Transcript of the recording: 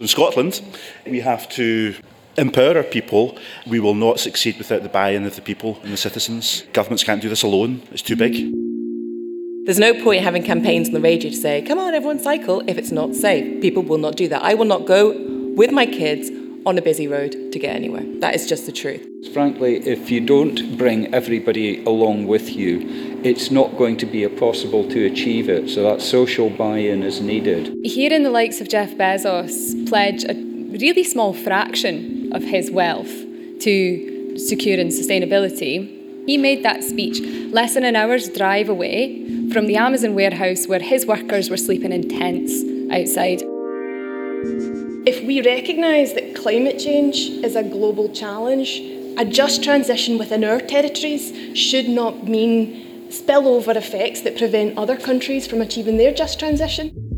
In Scotland, we have to empower our people. We will not succeed without the buy-in of the people and the citizens. Governments can't do this alone. It's too big. There's no point having campaigns on the radio to say, come on, everyone cycle, if it's not safe. People will not do that. I will not go with my kids on a busy road to get anywhere. That is just the truth. Frankly, if you don't bring everybody along with you, it's not going to be possible to achieve it. So that social buy-in is needed. Hearing the likes of Jeff Bezos pledge a really small fraction of his wealth to securing sustainability, he made that speech less than an hour's drive away from the Amazon warehouse where his workers were sleeping in tents outside. If we recognise that climate change is a global challenge, a just transition within our territories should not mean spillover effects that prevent other countries from achieving their just transition.